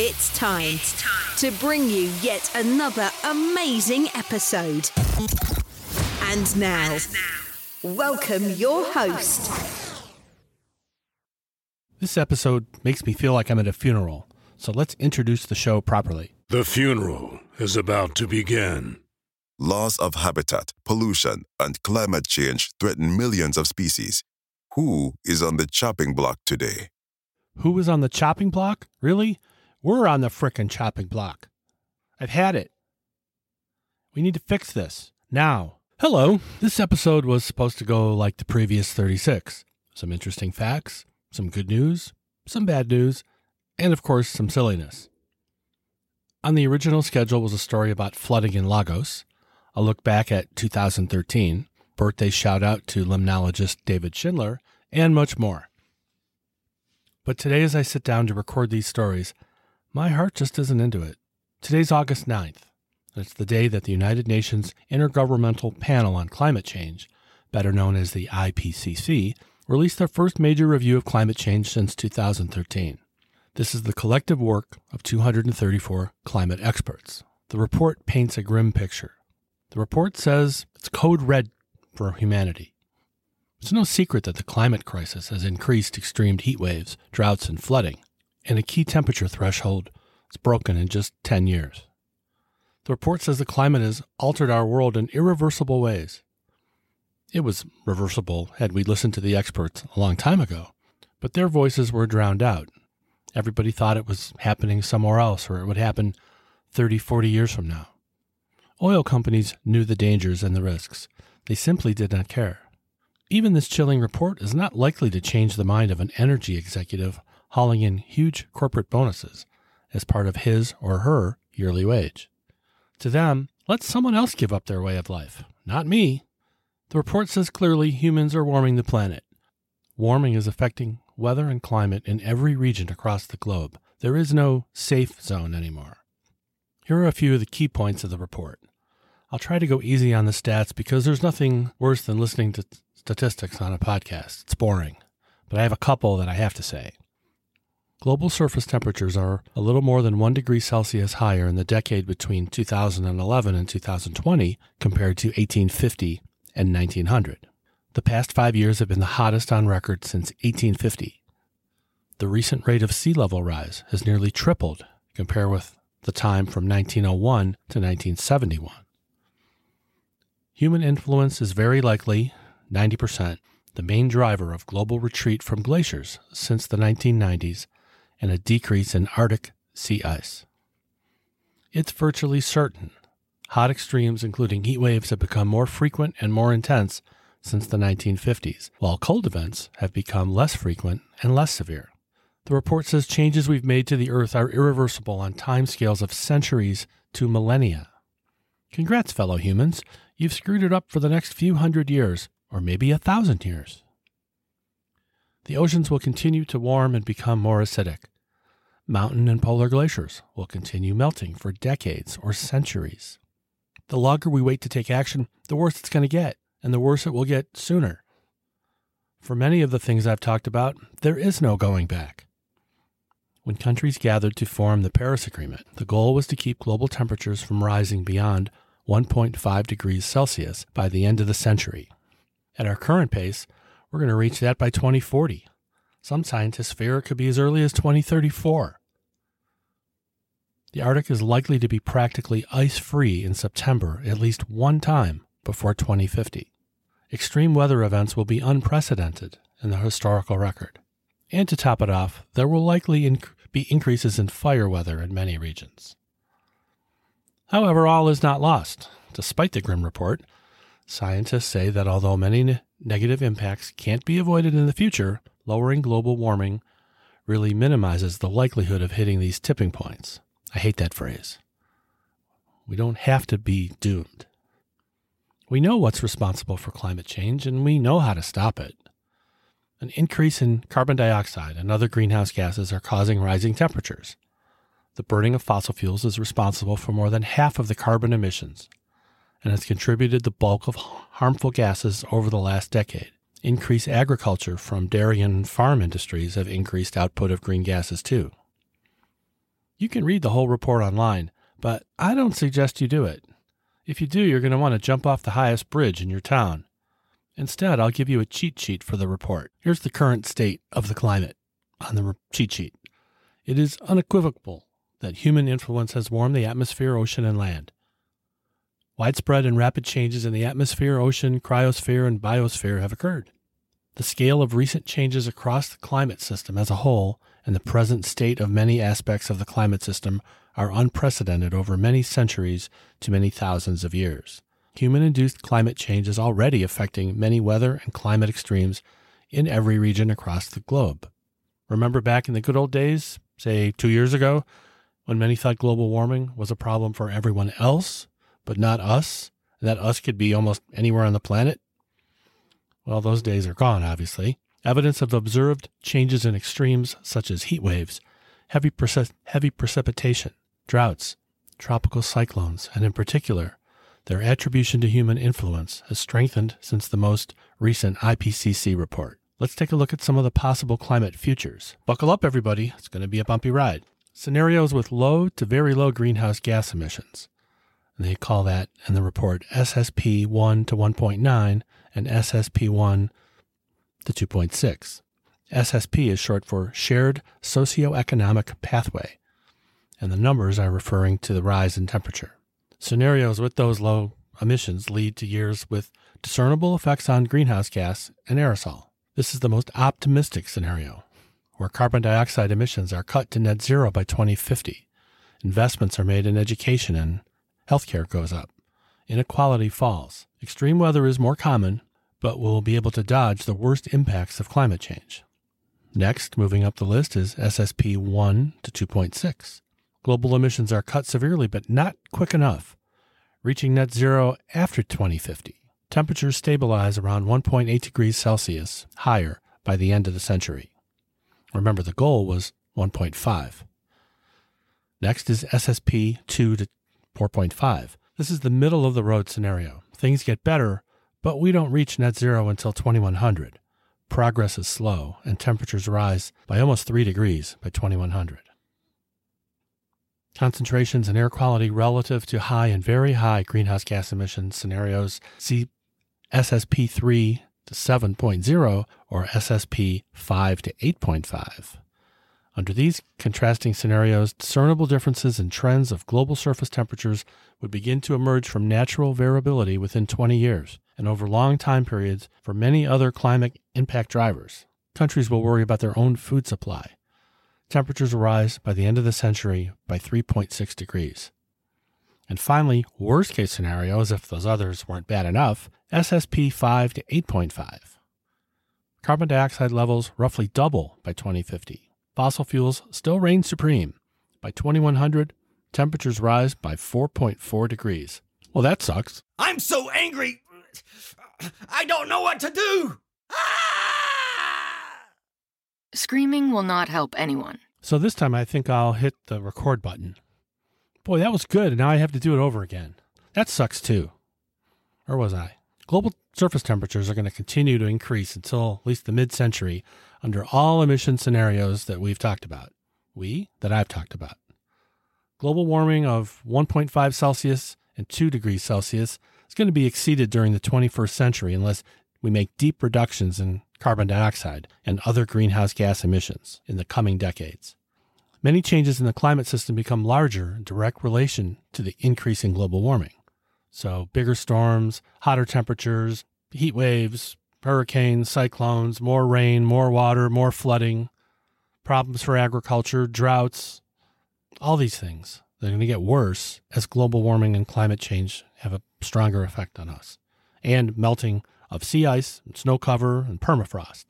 It's time, it's time to bring you yet another amazing episode. And now, and now welcome your host. This episode makes me feel like I'm at a funeral, so let's introduce the show properly. The funeral is about to begin. Loss of habitat, pollution, and climate change threaten millions of species. Who is on the chopping block today? Who is on the chopping block? Really? We're on the frickin' chopping block. I've had it. We need to fix this now. Hello. This episode was supposed to go like the previous 36. Some interesting facts, some good news, some bad news, and of course, some silliness. On the original schedule was a story about flooding in Lagos, a look back at 2013, birthday shout out to limnologist David Schindler, and much more. But today, as I sit down to record these stories, my heart just isn't into it. Today's August 9th. It's the day that the United Nations Intergovernmental Panel on Climate Change, better known as the IPCC, released their first major review of climate change since 2013. This is the collective work of 234 climate experts. The report paints a grim picture. The report says it's code red for humanity. It's no secret that the climate crisis has increased extreme heat waves, droughts, and flooding and a key temperature threshold is broken in just 10 years. The report says the climate has altered our world in irreversible ways. It was reversible had we listened to the experts a long time ago, but their voices were drowned out. Everybody thought it was happening somewhere else or it would happen 30, 40 years from now. Oil companies knew the dangers and the risks. They simply did not care. Even this chilling report is not likely to change the mind of an energy executive hauling in huge corporate bonuses as part of his or her yearly wage. To them, let someone else give up their way of life, not me. The report says clearly humans are warming the planet. Warming is affecting weather and climate in every region across the globe. There is no safe zone anymore. Here are a few of the key points of the report. I'll try to go easy on the stats because there's nothing worse than listening to statistics on a podcast. It's boring. But I have a couple that I have to say. Global surface temperatures are a little more than 1 degree Celsius higher in the decade between 2011 and 2020 compared to 1850 and 1900. The past five years have been the hottest on record since 1850. The recent rate of sea level rise has nearly tripled compared with the time from 1901 to 1971. Human influence is very likely, 90%, the main driver of global retreat from glaciers since the 1990s and a decrease in Arctic sea ice. It's virtually certain hot extremes, including heat waves, have become more frequent and more intense since the 1950s, while cold events have become less frequent and less severe. The report says changes we've made to the Earth are irreversible on timescales of centuries to millennia. Congrats, fellow humans. You've screwed it up for the next few hundred years, or maybe a thousand years the oceans will continue to warm and become more acidic. Mountain and polar glaciers will continue melting for decades or centuries. The longer we wait to take action, the worse it's going to get, and the worse it will get sooner. For many of the things I've talked about, there is no going back. When countries gathered to form the Paris Agreement, the goal was to keep global temperatures from rising beyond 1.5 degrees Celsius by the end of the century. At our current pace, we're going to reach that by 2040. Some scientists fear it could be as early as 2034. The Arctic is likely to be practically ice free in September at least one time before 2050. Extreme weather events will be unprecedented in the historical record. And to top it off, there will likely inc- be increases in fire weather in many regions. However, all is not lost. despite the grim report, scientists say that although many ne- negative impacts can't be avoided in the future, lowering global warming really minimizes the likelihood of hitting these tipping points. I hate that phrase. We don't have to be doomed. We know what's responsible for climate change and we know how to stop it. An increase in carbon dioxide and other greenhouse gases are causing rising temperatures. The burning of fossil fuels is responsible for more than half of the carbon emissions and has contributed the bulk of harmful gases over the last decade. Increased agriculture from dairy and farm industries have increased output of green gases too. You can read the whole report online, but I don't suggest you do it. If you do, you're going to want to jump off the highest bridge in your town. Instead, I'll give you a cheat sheet for the report. Here's the current state of the climate on the cheat sheet. It is unequivocal that human influence has warmed the atmosphere, ocean, and land. Widespread and rapid changes in the atmosphere, ocean, cryosphere, and biosphere have occurred. The scale of recent changes across the climate system as a whole and the present state of many aspects of the climate system are unprecedented over many centuries to many thousands of years. Human induced climate change is already affecting many weather and climate extremes in every region across the globe. Remember back in the good old days, say two years ago, when many thought global warming was a problem for everyone else but not us, that us could be almost anywhere on the planet? Well, those days are gone, obviously. Evidence of observed changes in extremes such as heat waves, heavy, precip- heavy precipitation, droughts, tropical cyclones, and in particular, their attribution to human influence has strengthened since the most recent IPCC report. Let's take a look at some of the possible climate futures. Buckle up, everybody. It's going to be a bumpy ride. Scenarios with low to very low greenhouse gas emissions. They call that in the report SSP 1 to 1.9 and SSP 1 to 2.6. SSP is short for Shared Socioeconomic Pathway, and the numbers are referring to the rise in temperature. Scenarios with those low emissions lead to years with discernible effects on greenhouse gas and aerosol. This is the most optimistic scenario, where carbon dioxide emissions are cut to net zero by 2050. Investments are made in education and healthcare goes up. Inequality falls. Extreme weather is more common, but we'll be able to dodge the worst impacts of climate change. Next, moving up the list is SSP 1 to 2.6. Global emissions are cut severely, but not quick enough, reaching net zero after 2050. Temperatures stabilize around 1.8 degrees Celsius higher by the end of the century. Remember, the goal was 1.5. Next is SSP 2 to 4.5. This is the middle of the road scenario. Things get better, but we don't reach net zero until 2100. Progress is slow, and temperatures rise by almost 3 degrees by 2100. Concentrations in air quality relative to high and very high greenhouse gas emission scenarios see SSP 3 to 7.0 or SSP 5 to 8.5. Under these contrasting scenarios, discernible differences in trends of global surface temperatures would begin to emerge from natural variability within 20 years and over long time periods for many other climate impact drivers. Countries will worry about their own food supply. Temperatures will rise by the end of the century by 3.6 degrees. And finally, worst case scenario, as if those others weren't bad enough, SSP 5 to 8.5. Carbon dioxide levels roughly double by 2050 fossil fuels still reign supreme. By 2100, temperatures rise by 4.4 degrees. Well, that sucks. I'm so angry. I don't know what to do. Ah! Screaming will not help anyone. So this time I think I'll hit the record button. Boy, that was good. Now I have to do it over again. That sucks too. Or was I? Global surface temperatures are going to continue to increase until at least the mid century under all emission scenarios that we've talked about. We, that I've talked about. Global warming of 1.5 Celsius and 2 degrees Celsius is going to be exceeded during the 21st century unless we make deep reductions in carbon dioxide and other greenhouse gas emissions in the coming decades. Many changes in the climate system become larger in direct relation to the increase in global warming. So, bigger storms, hotter temperatures, heat waves, hurricanes, cyclones, more rain, more water, more flooding, problems for agriculture, droughts, all these things. They're going to get worse as global warming and climate change have a stronger effect on us, and melting of sea ice, and snow cover, and permafrost.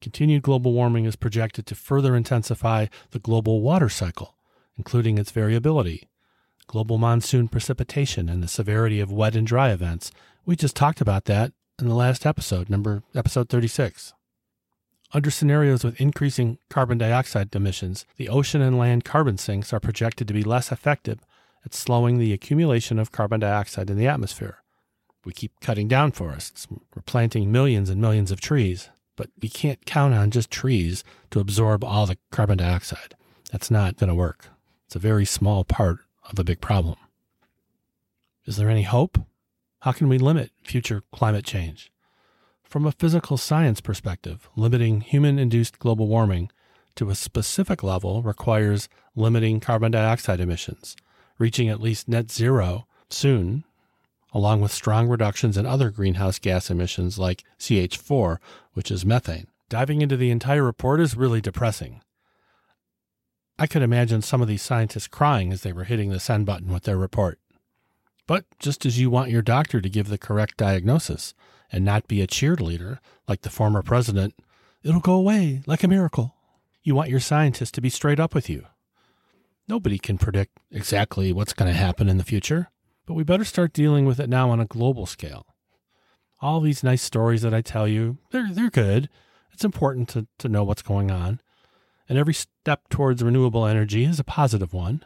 Continued global warming is projected to further intensify the global water cycle, including its variability, global monsoon precipitation, and the severity of wet and dry events. We just talked about that in the last episode, number episode 36. Under scenarios with increasing carbon dioxide emissions, the ocean and land carbon sinks are projected to be less effective at slowing the accumulation of carbon dioxide in the atmosphere. We keep cutting down forests. We're planting millions and millions of trees, but we can't count on just trees to absorb all the carbon dioxide. That's not going to work. It's a very small part of the big problem. Is there any hope? How can we limit future climate change? From a physical science perspective, limiting human induced global warming to a specific level requires limiting carbon dioxide emissions, reaching at least net zero soon, along with strong reductions in other greenhouse gas emissions like CH4, which is methane. Diving into the entire report is really depressing. I could imagine some of these scientists crying as they were hitting the send button with their report. But just as you want your doctor to give the correct diagnosis and not be a cheerleader like the former president, it'll go away like a miracle. You want your scientist to be straight up with you. Nobody can predict exactly what's going to happen in the future, but we better start dealing with it now on a global scale. All these nice stories that I tell you, they're, they're good. It's important to, to know what's going on. And every step towards renewable energy is a positive one.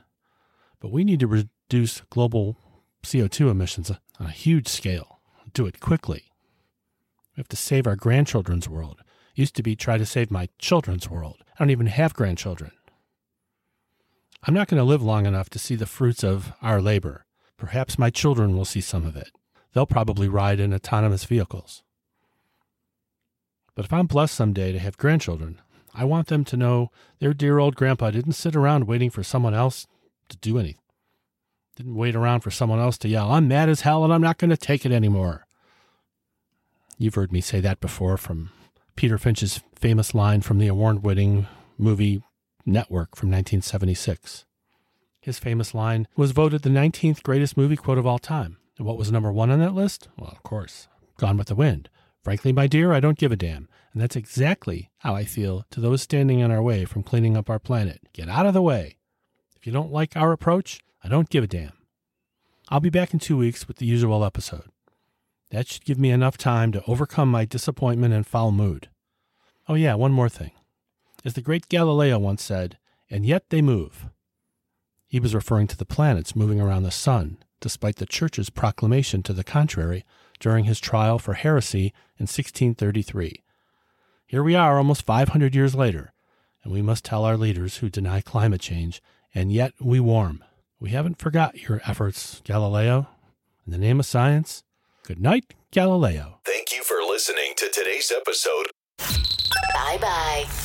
But we need to reduce global CO2 emissions on a huge scale, do it quickly. We have to save our grandchildren's world. It used to be try to save my children's world. I don't even have grandchildren. I'm not going to live long enough to see the fruits of our labor. Perhaps my children will see some of it. They'll probably ride in autonomous vehicles. But if I'm blessed someday to have grandchildren, I want them to know their dear old grandpa didn't sit around waiting for someone else to do anything. Didn't wait around for someone else to yell, I'm mad as hell and I'm not going to take it anymore. You've heard me say that before from Peter Finch's famous line from the award winning movie Network from 1976. His famous line was voted the 19th greatest movie quote of all time. And what was number one on that list? Well, of course, Gone with the Wind. Frankly, my dear, I don't give a damn. And that's exactly how I feel to those standing in our way from cleaning up our planet. Get out of the way. If you don't like our approach, I don't give a damn. I'll be back in two weeks with the usual episode. That should give me enough time to overcome my disappointment and foul mood. Oh, yeah, one more thing. As the great Galileo once said, and yet they move. He was referring to the planets moving around the sun, despite the Church's proclamation to the contrary during his trial for heresy in 1633. Here we are almost 500 years later, and we must tell our leaders who deny climate change, and yet we warm. We haven't forgot your efforts, Galileo. In the name of science, good night, Galileo. Thank you for listening to today's episode. Bye bye.